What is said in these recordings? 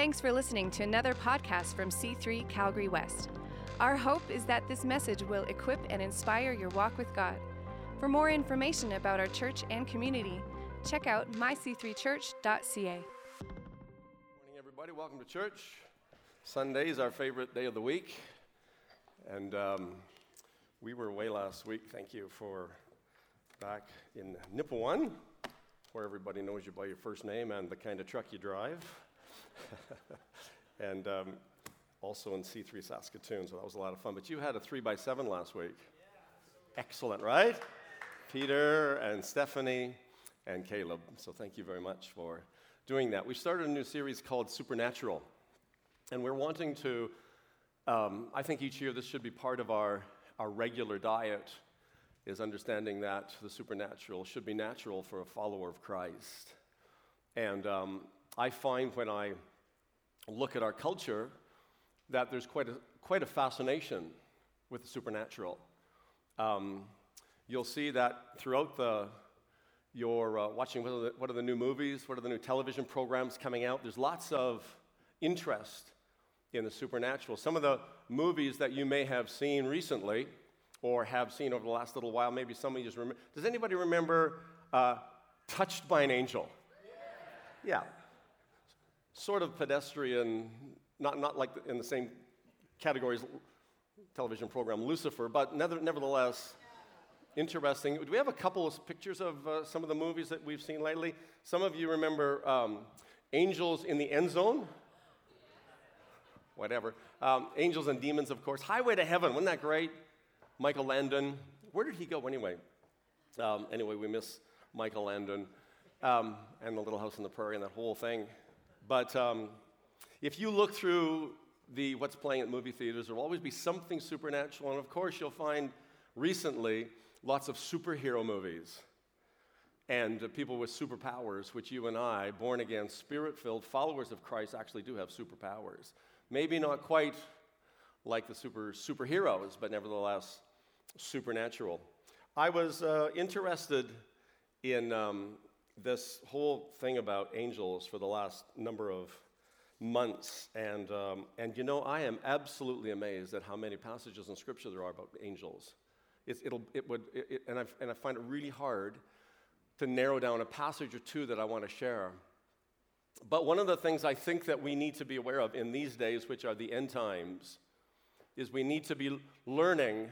Thanks for listening to another podcast from C3 Calgary West. Our hope is that this message will equip and inspire your walk with God. For more information about our church and community, check out myc3church.ca. Morning, everybody. Welcome to church. Sunday is our favorite day of the week, and um, we were away last week. Thank you for back in Nipawin, where everybody knows you by your first name and the kind of truck you drive, and um, also in C3 Saskatoon. So that was a lot of fun. But you had a three by seven last week. Excellent, right? Peter and Stephanie and Caleb. So thank you very much for doing that. We started a new series called Supernatural, and we're wanting to. Um, I think each year this should be part of our, our regular diet, is understanding that the supernatural should be natural for a follower of Christ. And um, I find when I look at our culture that there's quite a, quite a fascination with the supernatural. Um, you'll see that throughout the you're uh, watching what are, the, what are the new movies, what are the new television programs coming out. There's lots of interest in the supernatural. Some of the movies that you may have seen recently or have seen over the last little while, maybe some of you just remember. Does anybody remember uh, Touched by an Angel? Yeah. Sort of pedestrian, not, not like in the same categories television program Lucifer, but nevertheless, interesting. Do we have a couple of pictures of uh, some of the movies that we've seen lately? Some of you remember um, Angels in the End Zone? Whatever. Um, Angels and Demons, of course. Highway to Heaven, wasn't that great? Michael Landon. Where did he go anyway? Um, anyway, we miss Michael Landon um, and The Little House on the Prairie and that whole thing. But um, if you look through the what's playing at movie theaters, there will always be something supernatural. And of course, you'll find recently lots of superhero movies and uh, people with superpowers, which you and I, born again, spirit filled followers of Christ, actually do have superpowers. Maybe not quite like the super superheroes, but nevertheless supernatural. I was uh, interested in um, this whole thing about angels for the last number of months, and, um, and you know, I am absolutely amazed at how many passages in Scripture there are about angels. It's, it'll, it would, it, and, I, and I find it really hard to narrow down a passage or two that I want to share. But one of the things I think that we need to be aware of in these days, which are the end times, is we need to be learning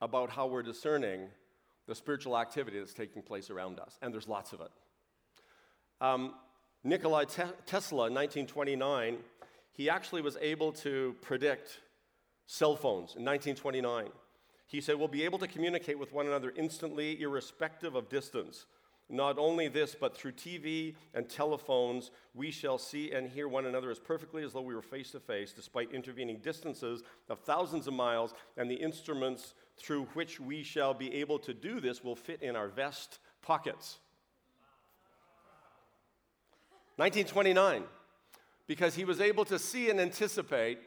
about how we're discerning the spiritual activity that's taking place around us. And there's lots of it. Um, Nikolai Te- Tesla, in 1929, he actually was able to predict cell phones in 1929. He said, We'll be able to communicate with one another instantly, irrespective of distance. Not only this, but through TV and telephones, we shall see and hear one another as perfectly as though we were face to face, despite intervening distances of thousands of miles, and the instruments through which we shall be able to do this will fit in our vest pockets. 1929, because he was able to see and anticipate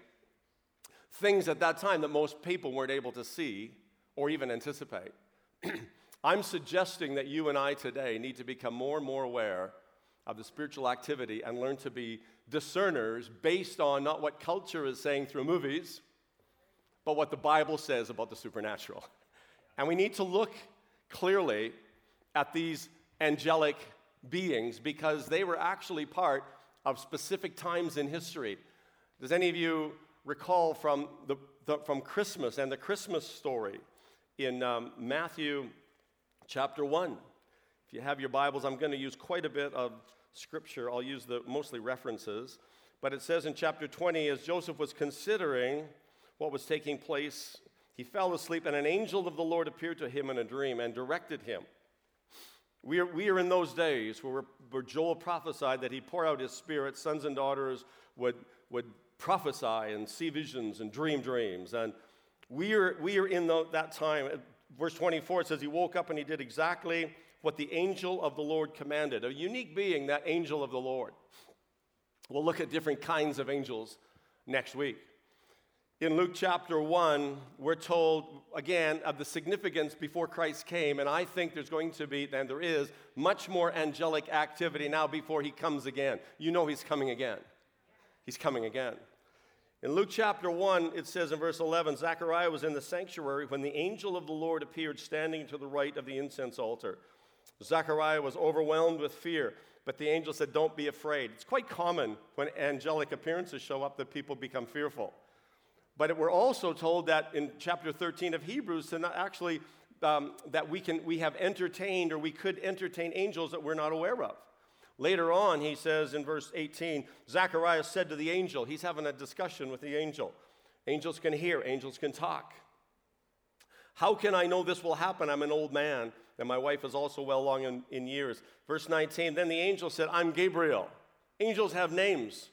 things at that time that most people weren't able to see or even anticipate. I'm suggesting that you and I today need to become more and more aware of the spiritual activity and learn to be discerners based on not what culture is saying through movies, but what the Bible says about the supernatural. And we need to look clearly at these angelic beings because they were actually part of specific times in history. Does any of you recall from, the, the from Christmas and the Christmas story in um, Matthew chapter 1? If you have your Bibles, I'm going to use quite a bit of scripture. I'll use the mostly references. But it says in chapter 20, as Joseph was considering what was taking place, he fell asleep, and an angel of the Lord appeared to him in a dream and directed him. We are, we are in those days where, where Joel prophesied that he'd pour out his spirit, sons and daughters would, would prophesy and see visions and dream dreams. And we are, we are in the, that time. Verse 24 says, He woke up and he did exactly what the angel of the Lord commanded. A unique being, that angel of the Lord. We'll look at different kinds of angels next week. In Luke chapter 1, we're told again of the significance before Christ came, and I think there's going to be, and there is, much more angelic activity now before he comes again. You know he's coming again. He's coming again. In Luke chapter 1, it says in verse 11 Zechariah was in the sanctuary when the angel of the Lord appeared standing to the right of the incense altar. Zechariah was overwhelmed with fear, but the angel said, Don't be afraid. It's quite common when angelic appearances show up that people become fearful. But we're also told that in chapter 13 of Hebrews to not actually um, that we can we have entertained or we could entertain angels that we're not aware of. Later on, he says in verse 18, Zacharias said to the angel, he's having a discussion with the angel. Angels can hear, angels can talk. How can I know this will happen? I'm an old man, and my wife is also well along in, in years. Verse 19, then the angel said, I'm Gabriel. Angels have names.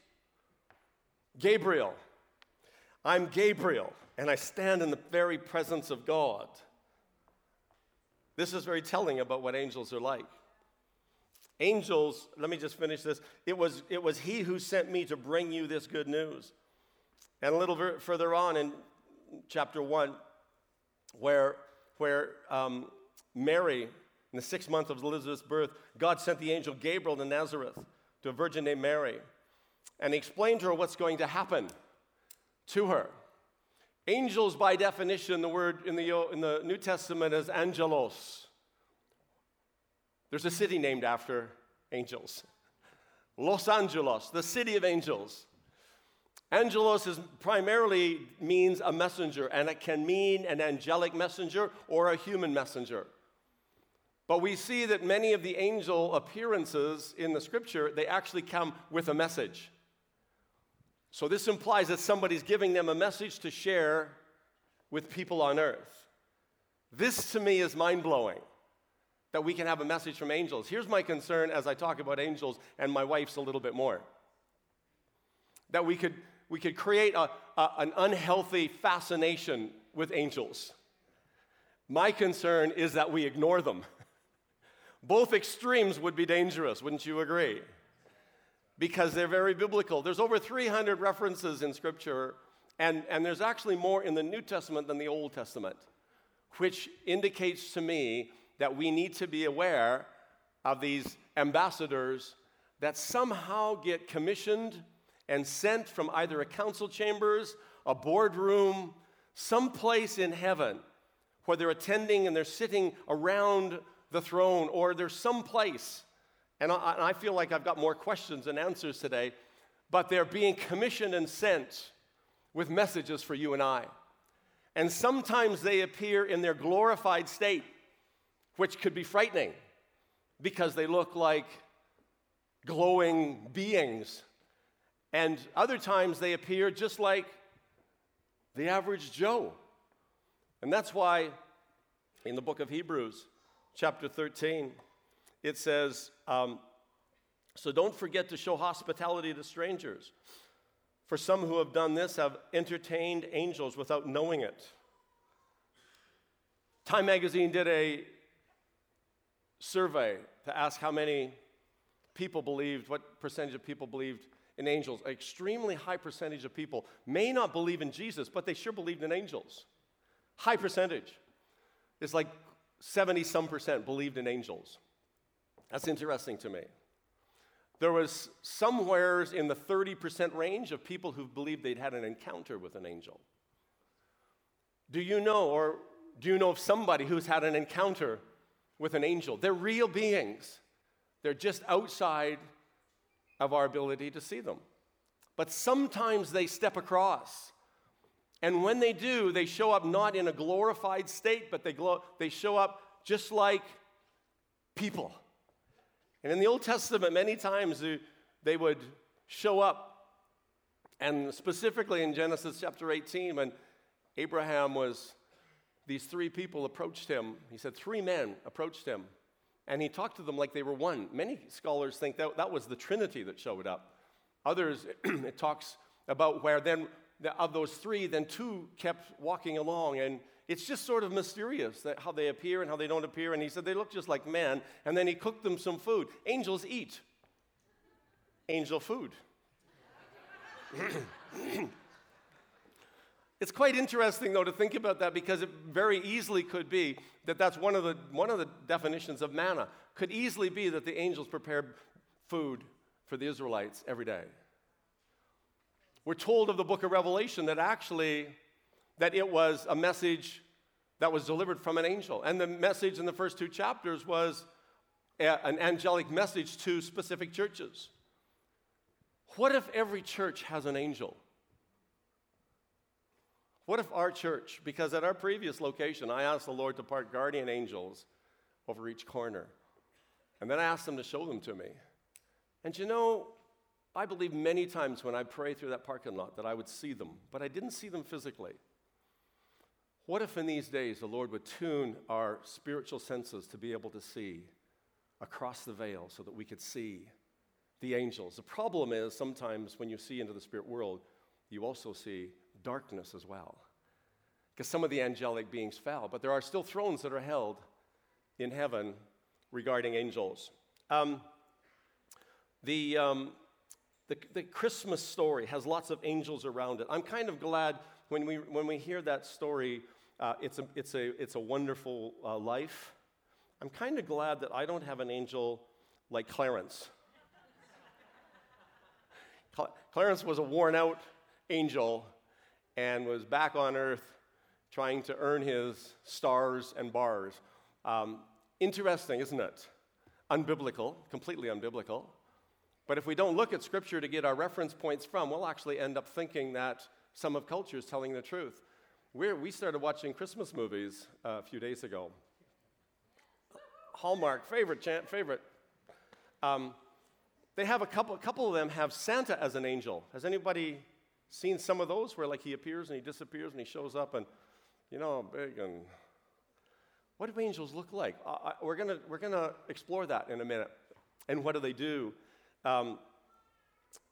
Gabriel. I'm Gabriel, and I stand in the very presence of God. This is very telling about what angels are like. Angels, let me just finish this. It was, it was he who sent me to bring you this good news. And a little bit further on in chapter 1, where, where um, Mary, in the sixth month of Elizabeth's birth, God sent the angel Gabriel to Nazareth to a virgin named Mary. And he explained to her what's going to happen to her. Angels, by definition, the word in the, in the New Testament is angelos. There's a city named after angels Los Angeles, the city of angels. Angelos is primarily means a messenger, and it can mean an angelic messenger or a human messenger. But we see that many of the angel appearances in the scripture, they actually come with a message. So this implies that somebody's giving them a message to share with people on earth. This to me is mind blowing that we can have a message from angels. Here's my concern as I talk about angels, and my wife's a little bit more. That we could, we could create a, a, an unhealthy fascination with angels. My concern is that we ignore them. Both extremes would be dangerous, wouldn't you agree? Because they're very biblical. There's over 300 references in Scripture, and, and there's actually more in the New Testament than the Old Testament, which indicates to me that we need to be aware of these ambassadors that somehow get commissioned and sent from either a council chambers, a boardroom, someplace in heaven where they're attending and they're sitting around the throne, or there's some place. And I, and I feel like I've got more questions than answers today, but they're being commissioned and sent with messages for you and I. And sometimes they appear in their glorified state which could be frightening because they look like glowing beings. And other times they appear just like the average Joe. And that's why in the book of Hebrews, chapter 13, it says, um, So don't forget to show hospitality to strangers. For some who have done this have entertained angels without knowing it. Time magazine did a survey to ask how many people believed, what percentage of people believed in angels. An extremely high percentage of people may not believe in Jesus, but they sure believed in angels. High percentage. It's like 70 some percent believed in angels. That's interesting to me. There was somewheres in the 30% range of people who believed they'd had an encounter with an angel. Do you know, or do you know of somebody who's had an encounter with an angel. They're real beings, they're just outside of our ability to see them. But sometimes they step across. And when they do, they show up not in a glorified state, but they, glow, they show up just like people. And in the Old Testament, many times they would show up. And specifically in Genesis chapter 18, when Abraham was these three people approached him. He said, Three men approached him, and he talked to them like they were one. Many scholars think that that was the Trinity that showed up. Others, it talks about where then, of those three, then two kept walking along, and it's just sort of mysterious that how they appear and how they don't appear. And he said they look just like men, and then he cooked them some food. Angels eat angel food. It's quite interesting, though, to think about that because it very easily could be that that's one of the, one of the definitions of manna. Could easily be that the angels prepared food for the Israelites every day. We're told of the book of Revelation that actually that it was a message that was delivered from an angel. And the message in the first two chapters was a, an angelic message to specific churches. What if every church has an angel? What if our church, because at our previous location, I asked the Lord to park guardian angels over each corner. And then I asked them to show them to me. And you know, I believe many times when I pray through that parking lot that I would see them, but I didn't see them physically. What if in these days the Lord would tune our spiritual senses to be able to see across the veil so that we could see the angels? The problem is sometimes when you see into the spirit world, you also see darkness as well. Because some of the angelic beings fell, but there are still thrones that are held in heaven regarding angels. Um, the, um, the, the Christmas story has lots of angels around it. I'm kind of glad when we, when we hear that story, uh, it's, a, it's, a, it's a wonderful uh, life. I'm kind of glad that I don't have an angel like Clarence. Clarence was a worn out angel and was back on earth trying to earn his stars and bars. Um, interesting, isn't it? Unbiblical, completely unbiblical. But if we don't look at Scripture to get our reference points from, we'll actually end up thinking that some of culture is telling the truth. We're, we started watching Christmas movies uh, a few days ago. Hallmark, favorite, chant, favorite. Um, they have a couple, a couple of them have Santa as an angel. Has anybody seen some of those where like he appears and he disappears and he shows up and, you know, big and what do angels look like? Uh, we're gonna, we're gonna explore that in a minute. And what do they do? Um,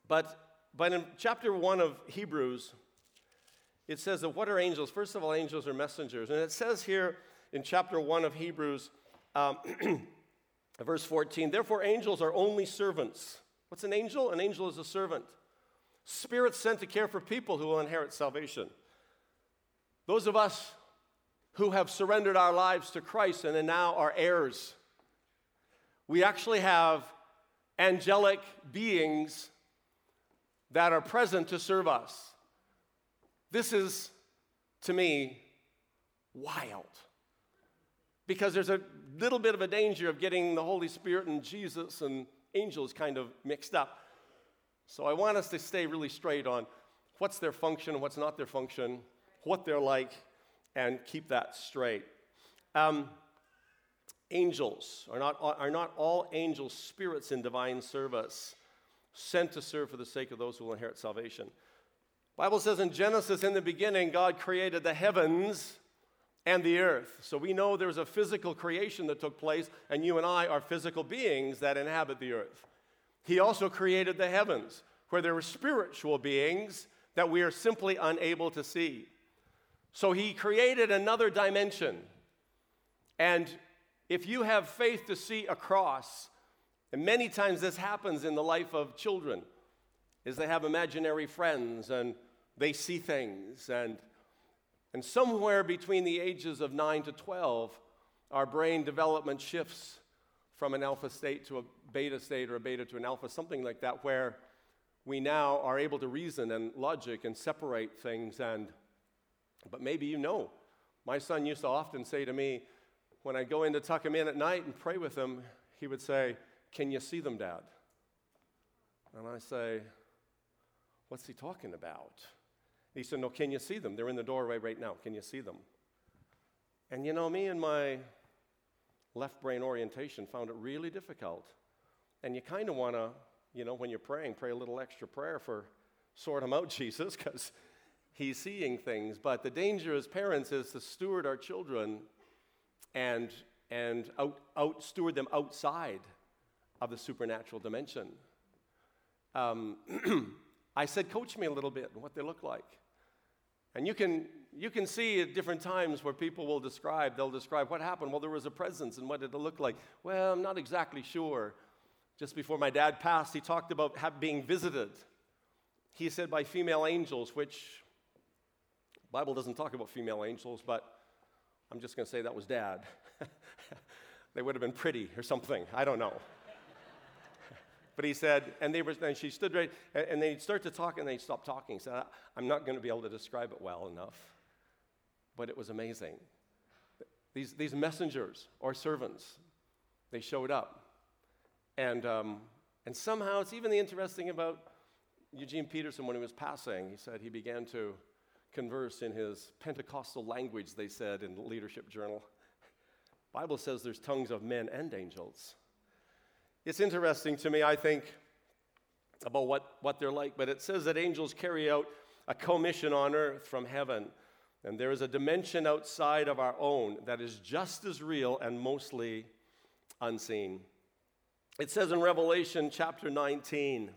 but, but in chapter 1 of Hebrews, it says that what are angels? First of all, angels are messengers. And it says here in chapter 1 of Hebrews, um, verse 14, therefore angels are only servants. What's an angel? An angel is a servant. Spirits sent to care for people who will inherit salvation. Those of us who have surrendered our lives to Christ and are now are heirs, we actually have angelic beings that are present to serve us. This is, to me, wild. Because there's a little bit of a danger of getting the Holy Spirit and Jesus and angels kind of mixed up. So I want us to stay really straight on what's their function, what's not their function, what they're like, and keep that straight. Um, angels are not, are not all angels spirits in divine service, sent to serve for the sake of those who will inherit salvation. Bible says in Genesis, in the beginning, God created the heavens and the earth. So we know there's a physical creation that took place, and you and I are physical beings that inhabit the earth. He also created the heavens, where there were spiritual beings that we are simply unable to see. So he created another dimension. And if you have faith to see across, and many times this happens in the life of children, is they have imaginary friends and they see things. And, and somewhere between the ages of 9 to 12, our brain development shifts from an alpha state to a beta state or a beta to an alpha, something like that, where we now are able to reason and logic and separate things. And, but maybe you know. My son used to often say to me, when I go in to tuck him in at night and pray with him, he would say, Can you see them, Dad? And I say, What's he talking about? He said, No, can you see them? They're in the doorway right now. Can you see them? And you know, me and my left brain orientation found it really difficult. And you kind of want to, you know, when you're praying, pray a little extra prayer for sort him out, Jesus, because he's seeing things. But the danger as parents is to steward our children and, and out, out steward them outside of the supernatural dimension. Um, I said, Coach me a little bit on what they look like. And you can, you can see at different times where people will describe, they'll describe what happened. Well, there was a presence, and what did it look like? Well, I'm not exactly sure. Just before my dad passed, he talked about have, being visited. He said by female angels, which Bible doesn't talk about female angels, but I'm just going to say that was dad. they would have been pretty or something. I don't know. But he said, and they were, and she stood right, and, and they'd start to talk, and they'd stop talking. He said, I'm not going to be able to describe it well enough. But it was amazing. These, these messengers or servants, they showed up. And, um, and somehow, it's even the interesting about Eugene Peterson when he was passing, he said he began to converse in his Pentecostal language, they said in Leadership Journal. Bible says there's tongues of men and angels. It's interesting to me, I think, about what, what they're like, but it says that angels carry out a commission on earth from heaven. And there is a dimension outside of our own that is just as real and mostly unseen. It says in Revelation chapter 19,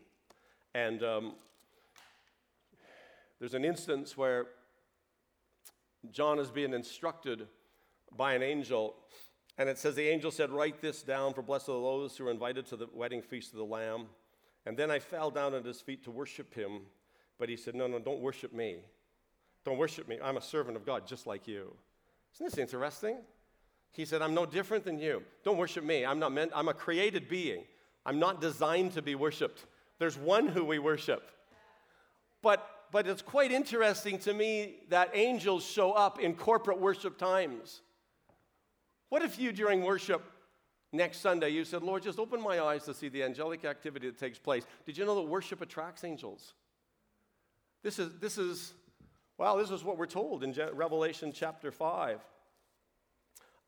and um, there's an instance where John is being instructed by an angel and it says, The angel said, Write this down, for blessed are those who are invited to the wedding feast of the Lamb. And then I fell down at his feet to worship him. But he said, No, no, don't worship me. Don't worship me. I'm a servant of God, just like you. Isn't this interesting? He said, I'm no different than you. Don't worship me. I'm not meant, I'm a created being. I'm not designed to be worshiped. There's one who we worship. But but it's quite interesting to me that angels show up in corporate worship times. What if you, during worship next Sunday, you said, Lord, just open my eyes to see the angelic activity that takes place? Did you know that worship attracts angels? This is, this is well, this is what we're told in Revelation chapter 5.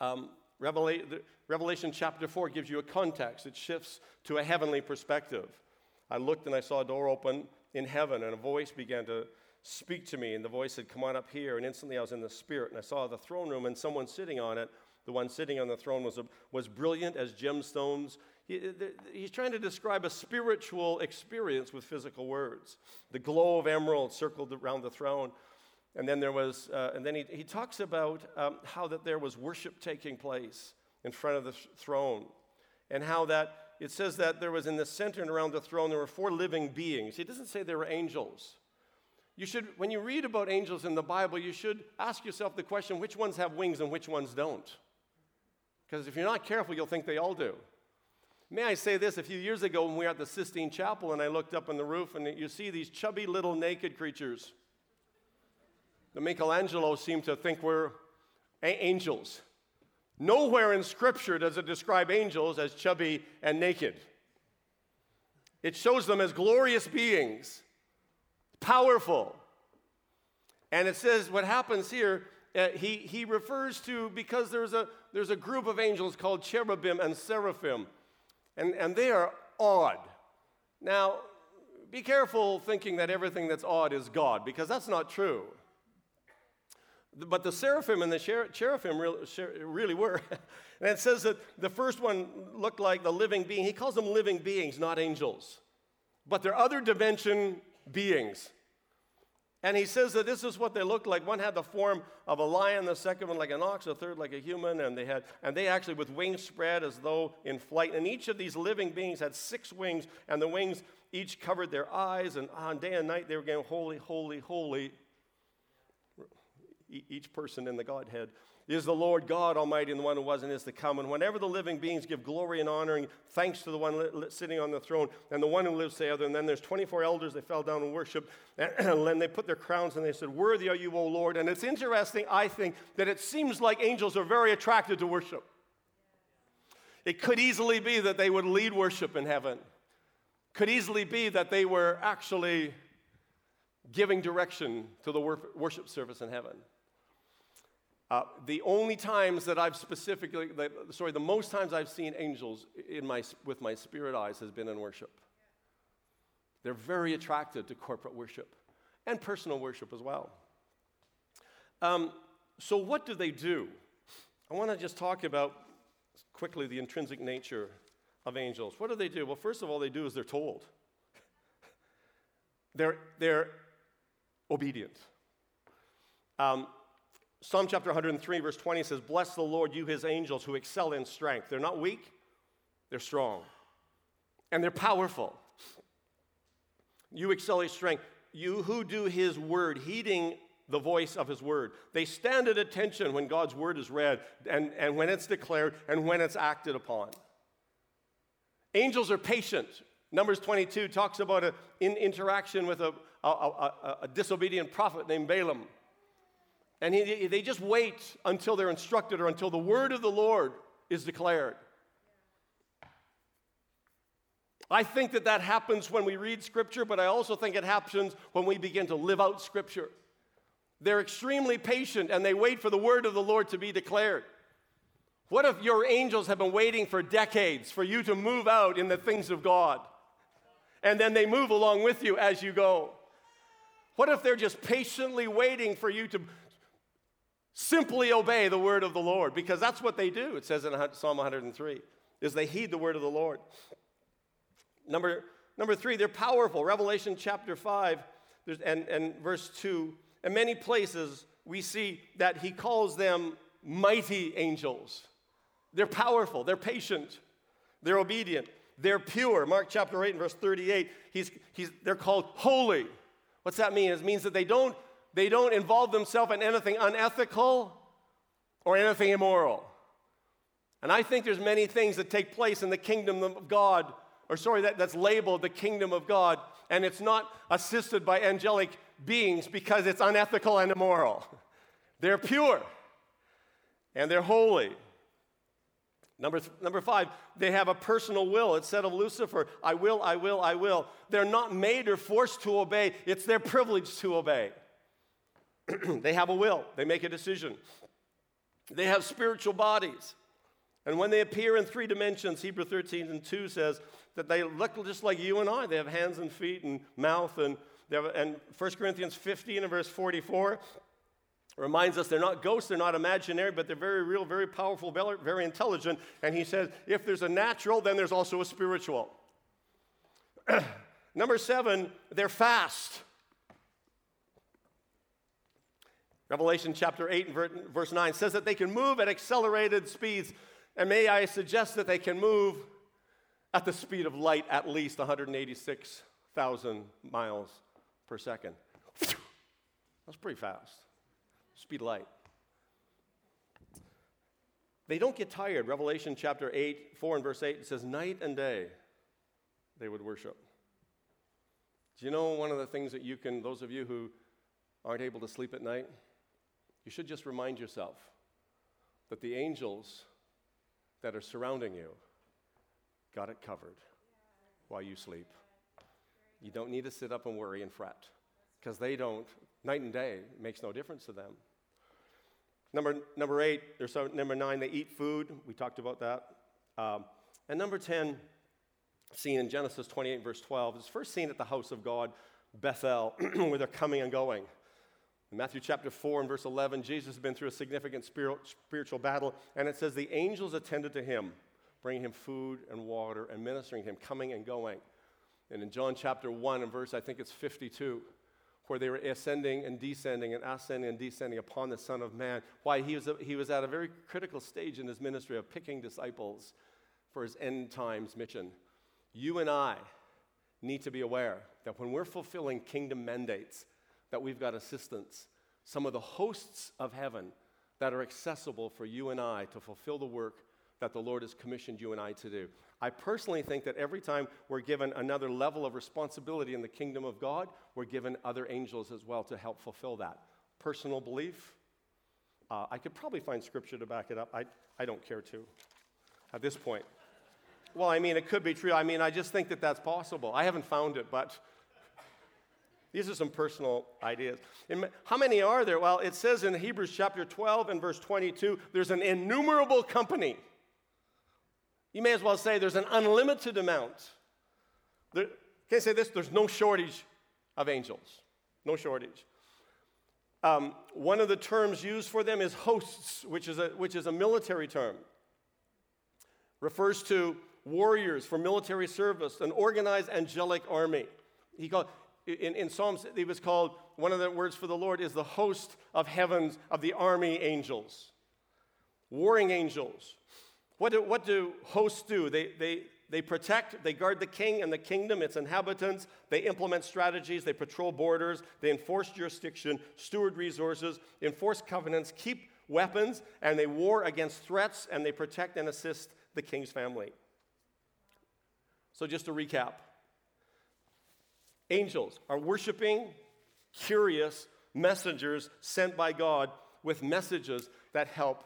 Um, Revela- Revelation chapter 4 gives you a context, it shifts to a heavenly perspective. I looked and I saw a door open in heaven, and a voice began to speak to me. And the voice said, Come on up here. And instantly I was in the spirit, and I saw the throne room and someone sitting on it the one sitting on the throne was, a, was brilliant as gemstones. He, he's trying to describe a spiritual experience with physical words. The glow of emerald circled around the throne. And then there was, uh, and then he, he talks about um, how that there was worship taking place in front of the throne, and how that it says that there was in the center and around the throne there were four living beings. He doesn't say there were angels. You should, when you read about angels in the Bible, you should ask yourself the question: which ones have wings and which ones don't? Because if you're not careful, you'll think they all do. May I say this? A few years ago, when we were at the Sistine Chapel, and I looked up on the roof, and you see these chubby little naked creatures. The Michelangelo seemed to think we're a- angels. Nowhere in Scripture does it describe angels as chubby and naked. It shows them as glorious beings, powerful. And it says what happens here uh, he, he refers to because there's a, there's a group of angels called cherubim and seraphim, and, and they are odd. Now, be careful thinking that everything that's odd is God, because that's not true. But the seraphim and the cherubim really were. and it says that the first one looked like the living being. He calls them living beings, not angels. But they're other dimension beings. And he says that this is what they looked like. One had the form of a lion, the second one like an ox, the third like a human, and they had and they actually with wings spread as though in flight. And each of these living beings had six wings, and the wings each covered their eyes, and on day and night they were going, Holy, holy, holy. Each person in the Godhead is the Lord God Almighty and the one who was and is to come. And whenever the living beings give glory and honor and thanks to the one li- sitting on the throne and the one who lives together, and then there's 24 elders, they fell down and worship, and, and they put their crowns and they said, Worthy are you, O Lord. And it's interesting, I think, that it seems like angels are very attracted to worship. It could easily be that they would lead worship in heaven. Could easily be that they were actually giving direction to the worship service in heaven. Uh, the only times that I've specifically, sorry, the most times I've seen angels in my, with my spirit eyes has been in worship. They're very attracted to corporate worship and personal worship as well. Um, so, what do they do? I want to just talk about quickly the intrinsic nature of angels. What do they do? Well, first of all, they do as they're told. they're, they're obedient. Um, Psalm chapter 103, verse 20 says, Bless the Lord, you his angels who excel in strength. They're not weak, they're strong. And they're powerful. You excel in strength. You who do his word, heeding the voice of his word. They stand at attention when God's word is read and, and when it's declared and when it's acted upon. Angels are patient. Numbers 22 talks about an in interaction with a, a, a, a, disobedient prophet named Balaam. And he, they just wait until they're instructed or until the word of the Lord is declared. I think that that happens when we read Scripture, but I also think it happens when we begin to live out Scripture. They're extremely patient and they wait for the word of the Lord to be declared. What if your angels have been waiting for decades for you to move out in the things of God? And then they move along with you as you go. What if they're just patiently waiting for you to simply obey the word of the Lord? Because that's what they do, it says in Psalm 103, is they heed the word of the Lord. Number, number three, they're powerful. Revelation chapter 5 and, and verse 2. In many places, we see that he calls them mighty angels. They're powerful, they're patient, they're obedient, they're pure. Mark chapter 8 and verse 38, he's, he's, they're called holy. What's that mean? It means that they don't, they don't involve themselves in anything unethical or anything immoral. And I think there's many things that take place in the kingdom of God or sorry, that, that's labeled the kingdom of God, and it's not assisted by angelic beings because it's unethical and immoral. They're pure and they're holy. Number, th- number five, they have a personal will. It said of Lucifer, I will, I will, I will. They're not made or forced to obey, it's their privilege to obey. they have a will, they make a decision. They have spiritual bodies. And when they appear in three dimensions, Hebrew 13 and 2 says that they look just like you and I. They have hands and feet and mouth. And, have, and 1 Corinthians 15 and verse 44 reminds us they're not ghosts, they're not imaginary, but they're very real, very powerful, very intelligent. And he says, if there's a natural, then there's also a spiritual. Number seven, they're fast. Revelation chapter 8 and verse 9 says that they can move at accelerated speeds. And may I suggest that they can move at the speed of light at least 186,000 miles per second. That's pretty fast. Speed of light. They don't get tired. Revelation chapter 8, 4 and verse 8 it says, Night and day they would worship. Do you know one of the things that you can, those of you who aren't able to sleep at night, you should just remind yourself that the angels that are surrounding you got it covered while you sleep. You don't need to sit up and worry and fret because they don't. Night and day makes no difference to them. Number, number eight, there's so, number nine, they eat food. We talked about that. Um, and number 10, seen in Genesis 28, verse 12, is first seen at the house of God, Bethel, where they're coming and going. In Matthew chapter 4 and verse 11, Jesus has been through a significant spiritual battle, and it says the angels attended to him, bringing him food and water and ministering to him, coming and going. And in John chapter 1 and verse, I think it's 52, where they were ascending and descending and ascending and descending upon the Son of Man. Why? He was, a, he was at a very critical stage in his ministry of picking disciples for his end times mission. You and I need to be aware that when we're fulfilling kingdom mandates, that we've got assistants, some of the hosts of heaven that are accessible for you and I to fulfill the work that the Lord has commissioned you and I to do. I personally think that every time we're given another level of responsibility in the kingdom of God, we're given other angels as well to help fulfill that. Personal belief, uh, I could probably find scripture to back it up. I, I don't care to at this point. Well, I mean, it could be true. I mean, I just think that that's possible. I haven't found it, but these are some personal ideas. how many are there? Well, it says in Hebrews chapter 12 and verse 22 there's an innumerable company. You may as well say there's an unlimited amount. There, can I say this? There's no shortage of angels. No shortage. Um, one of the terms used for them is hosts, which is, a, which is a military term. Refers to warriors for military service, an organized angelic army. He called, in, in Psalms, it was called, one of the words for the Lord is the host of heavens, of the army angels. Warring angels. What do, what do hosts do? They, they, they protect, they guard the king and the kingdom, its inhabitants. They implement strategies, they patrol borders, they enforce jurisdiction, steward resources, enforce covenants, keep weapons, and they war against threats, and they protect and assist the king's family. So, just to recap Angels are worshiping, curious messengers sent by God with messages that help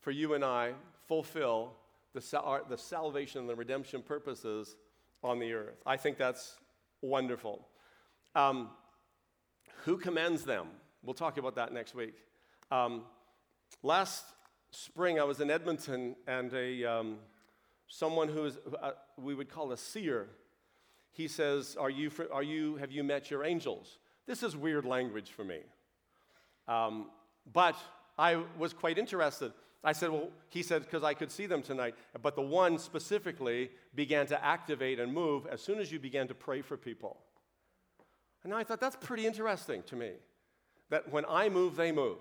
for you and I fulfill the, sal- the salvation and the redemption purposes on the earth. I think that's wonderful. Um, who commends them? We'll talk about that next week. Um, last spring, I was in Edmonton, and a, um, someone who is, uh, we would call a seer, he says, are you, are you, Have you met your angels? This is weird language for me. Um, but I was quite interested. I said, Well, he said, because I could see them tonight. But the one specifically began to activate and move as soon as you began to pray for people. And I thought, that's pretty interesting to me. That when I move, they move.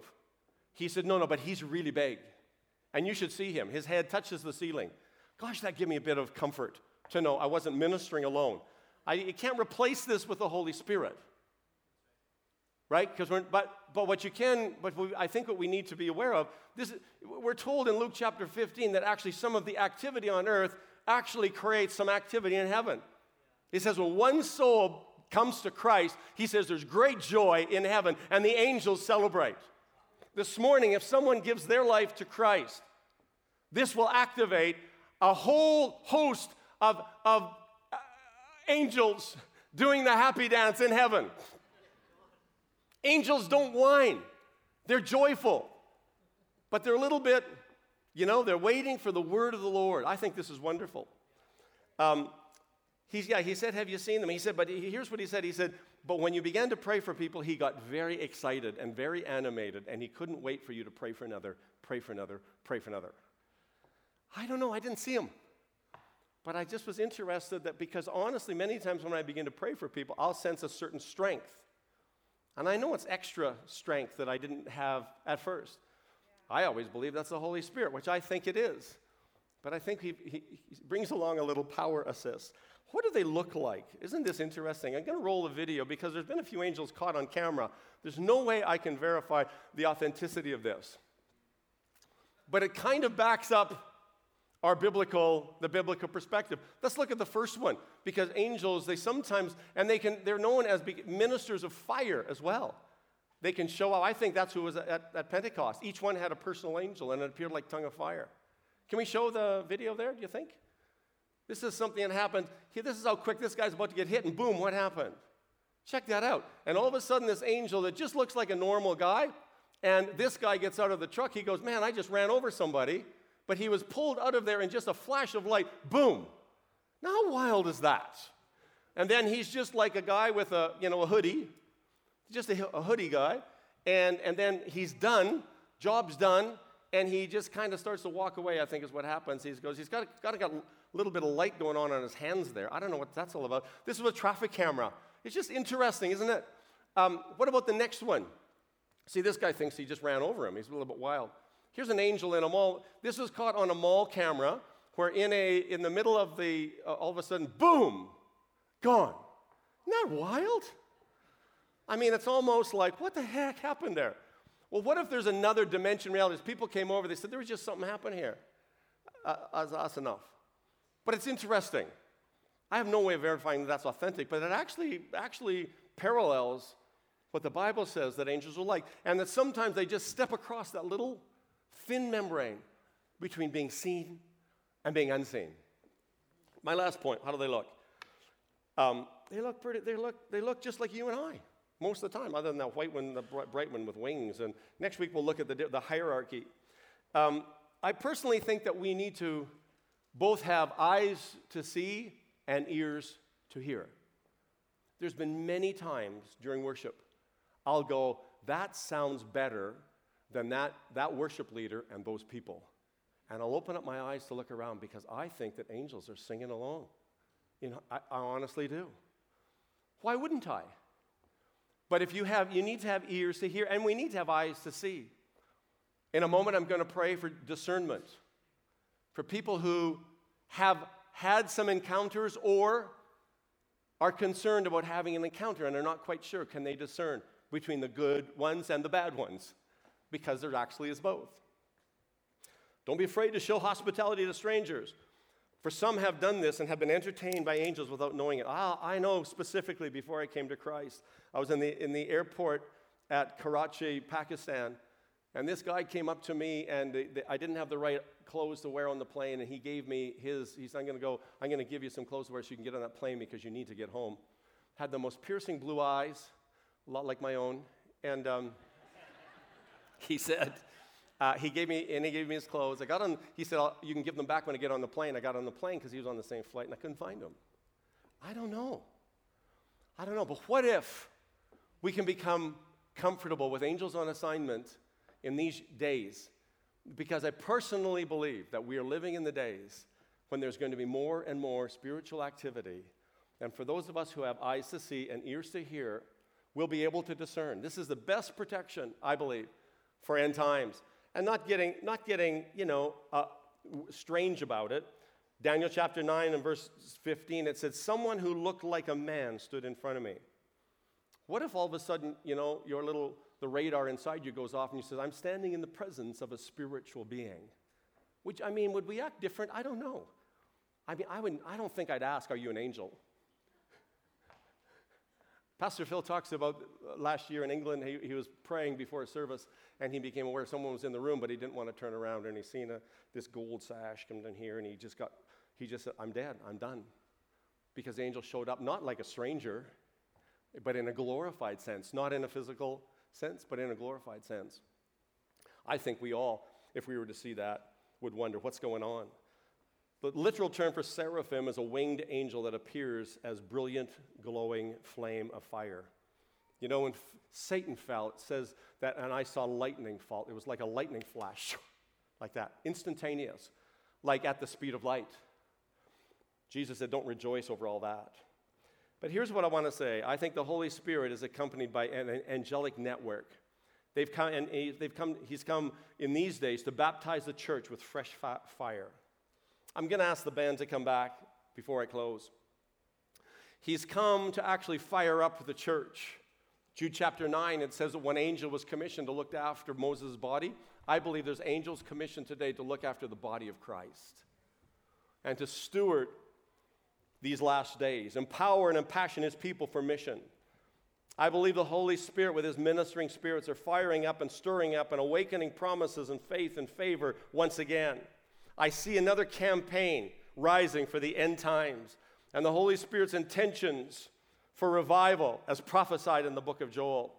He said, No, no, but he's really big. And you should see him. His head touches the ceiling. Gosh, that gave me a bit of comfort to know I wasn't ministering alone. I, you can't replace this with the Holy Spirit right? Because we're, but but what you can, but we, I think what we need to be aware of, this is, we're told in Luke chapter 15 that actually some of the activity on earth actually creates some activity in heaven. He says when one soul comes to Christ, he says there's great joy in heaven, and the angels celebrate. This morning, if someone gives their life to Christ, this will activate a whole host of, of angels doing the happy dance in heaven. Angels don't whine, they're joyful, but they're a little bit, you know, they're waiting for the word of the Lord. I think this is wonderful. Um, he's, yeah, he said, Have you seen them? He said, But here's what he said. He said, But when you began to pray for people, he got very excited and very animated, and he couldn't wait for you to pray for another, pray for another, pray for another. I don't know, I didn't see him. But I just was interested that because honestly, many times when I begin to pray for people, I'll sense a certain strength. And I know it's extra strength that I didn't have at first. I always believe that's the Holy Spirit, which I think it is. But I think he, he, he brings along a little power assist. What do they look like? Isn't this interesting? I'm going to roll the video because there's been a few angels caught on camera. There's no way I can verify the authenticity of this. But it kind of backs up our biblical the biblical perspective. Let's look at the first one because angels they sometimes and they can they're known as ministers of fire as well. They can show up i think that's who was at, at pentecost. Each one had a personal angel and it appeared like tongue of fire. Can we show the video there do you think? This is something that happened. Here, this is how quick this guy's about to get hit and boom what happened? Check that out. And all of a sudden this angel that just looks like a normal guy and this guy gets out of the truck. He goes man i just ran over somebody but he was pulled out of there in just a flash of light. Boom. Now, how wild is that? And then he's just like a guy with a, you know, a hoodie, just a, a hoodie guy. And, and then he's done, job's done, and he just kind of starts to walk away, I think is what happens. He goes, he's got, got, got a little bit of light going on on his hands there. I don't know what that's all about. This is a traffic camera. It's just interesting, isn't it? Um, what about the next one? See, this guy thinks he just ran over him. He's a little bit wild. Here's an angel in a mall. This was caught on a mall camera where in, a, in the middle of the, uh, all of a sudden, boom, gone. Isn't that wild? I mean, it's almost like, what the heck happened there? Well, what if there's another dimension reality? People came over, they said, there was just something happened here. Uh, that's enough. But it's interesting. I have no way of verifying that that's authentic, but it actually, actually parallels what the Bible says that angels are like. And that sometimes they just step across that little thin membrane between being seen and being unseen. My last point how do they look? Um, they look pretty, they look, they look just like you and I most of the time, other than that white one, the bright one with wings. And next week we'll look at the, the hierarchy. Um, I personally think that we need to both have eyes to see and ears to hear. There's been many times during worship, I'll go, that sounds better than that, that worship leader and those people. And I'll open up my eyes to look around because I think that angels are singing along. You know, I, I honestly do. Why wouldn't I? But if you have, you need to have ears to hear, and we need to have eyes to see. In a moment, I'm going to pray for discernment for people who have had some encounters or are concerned about having an encounter and are not quite sure can they discern between the good ones and the bad ones because there actually is both. Don't be afraid to show hospitality to strangers. For some have done this and have been entertained by angels without knowing it. Ah, I know specifically before I came to Christ. I was in the, in the airport at Karachi, Pakistan, and this guy came up to me, and the, the, I didn't have the right clothes to wear on the plane, and he gave me his. He said, I'm going to go, I'm going to give you some clothes to wear so you can get on that plane because you need to get home. Had the most piercing blue eyes, a lot like my own, and um, he said, uh, he gave me, and he gave me his clothes. I got on, he said, you can give them back when I get on the plane. I got on the plane because he was on the same flight and I couldn't find him. I don't know. I don't know. But what if we can become comfortable with angels on assignment in these days? Because I personally believe that we are living in the days when there's going to be more and more spiritual activity. And for those of us who have eyes to see and ears to hear, we'll be able to discern. This is the best protection, I believe, for end times and not getting, not getting you know, uh, strange about it. Daniel chapter 9 and verse 15, it said, Someone who looked like a man stood in front of me. What if all of a sudden, you know, your little, the radar inside you goes off and you says, I'm standing in the presence of a spiritual being? Which, I mean, would we act different? I don't know. I mean, I, would, I don't think I'd ask, Are you an angel? Pastor Phil talks about uh, last year in England, he, he was praying before a service, and he became aware someone was in the room, but he didn't want to turn around, and he seen a, this gold sash come down here, and he just got, he just said, I'm dead, I'm done. Because the angel showed up not like a stranger, but in a glorified sense, not in a physical sense, but in a glorified sense. I think we all, if we were to see that, would wonder what's going on. The literal term for seraphim is a winged angel that appears as brilliant, glowing flame of fire. You know, when Satan fell, it says that, and I saw lightning fall. It was like a lightning flash, like that, instantaneous, like at the speed of light. Jesus said, Don't rejoice over all that. But here's what I want to say I think the Holy Spirit is accompanied by an angelic network. They've come, and they've come, he's come in these days to baptize the church with fresh fire. I'm going to ask the band to come back before I close. He's come to actually fire up the church. Jude chapter 9, it says that one angel was commissioned to look after Moses' body. I believe there's angels commissioned today to look after the body of Christ and to steward these last days, empower and impassion his people for mission. I believe the Holy Spirit, with his ministering spirits, are firing up and stirring up and awakening promises and faith and favor once again. I see another campaign rising for the end times and the Holy Spirit's intentions for revival as prophesied in the book of Joel.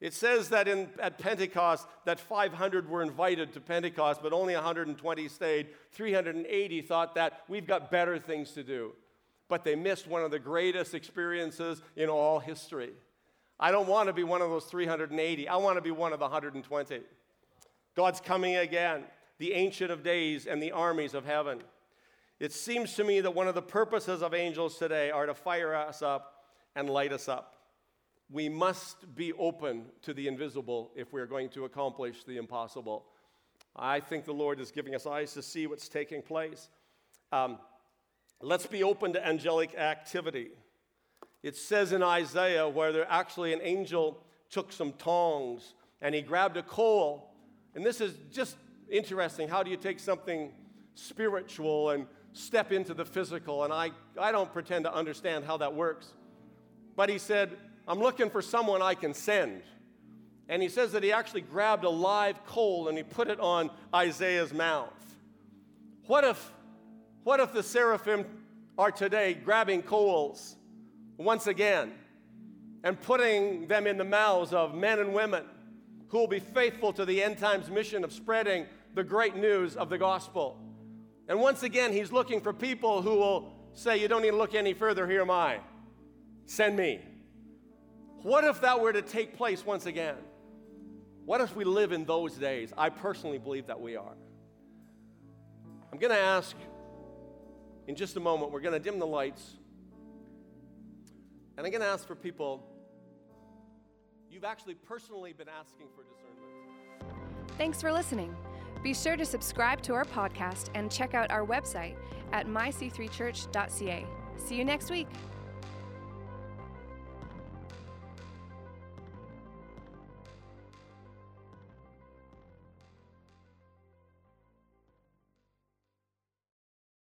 It says that in, at Pentecost that 500 were invited to Pentecost, but only 120 stayed. 380 thought that we've got better things to do. But they missed one of the greatest experiences in all history. I don't want to be one of those 380. I want to be one of the 120. God's coming again the Ancient of Days, and the armies of heaven. It seems to me that one of the purposes of angels today are to fire us up and light us up. We must be open to the invisible if we're going to accomplish the impossible. I think the Lord is giving us eyes to see what's taking place. Um, let's be open to angelic activity. It says in Isaiah where there actually an angel took some tongs and he grabbed a coal. And this is just interesting. How do you take something spiritual and step into the physical? And I, I don't pretend to understand how that works. But he said, I'm looking for someone I can send. And he says that he actually grabbed a live coal and he put it on Isaiah's mouth. What if, what if the seraphim are today grabbing coals once again and putting them in the mouths of men and women who will be faithful to the end times mission of spreading the great news of the gospel. And once again, he's looking for people who will say, You don't need to look any further, here am I. Send me. What if that were to take place once again? What if we live in those days? I personally believe that we are. I'm going to ask in just a moment, we're going to dim the lights. And I'm going to ask for people, you've actually personally been asking for discernment. Thanks for listening. Be sure to subscribe to our podcast and check out our website at myc3church.ca. See you next week.